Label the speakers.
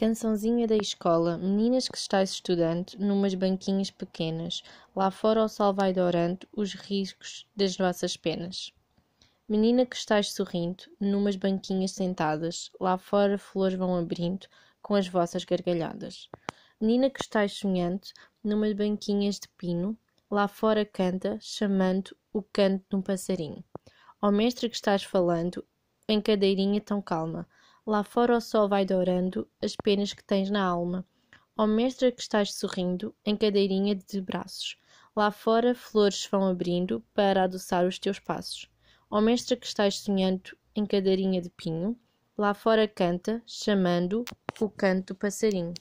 Speaker 1: Cançãozinha da escola, meninas que estáis estudando, numas banquinhas pequenas, lá fora o sol vai dourando os riscos das vossas penas. Menina que estáis sorrindo, numas banquinhas sentadas, lá fora flores vão abrindo com as vossas gargalhadas. Menina que estáis sonhando, numas banquinhas de pino, lá fora canta, chamando o canto de um passarinho. Ó mestre que estás falando, em cadeirinha tão calma, Lá fora o sol vai dourando as penas que tens na alma. Ó mestra que estás sorrindo, em cadeirinha de braços. Lá fora flores vão abrindo para adoçar os teus passos. Ó mestra que estás sonhando, em cadeirinha de pinho. Lá fora canta, chamando o canto do passarinho.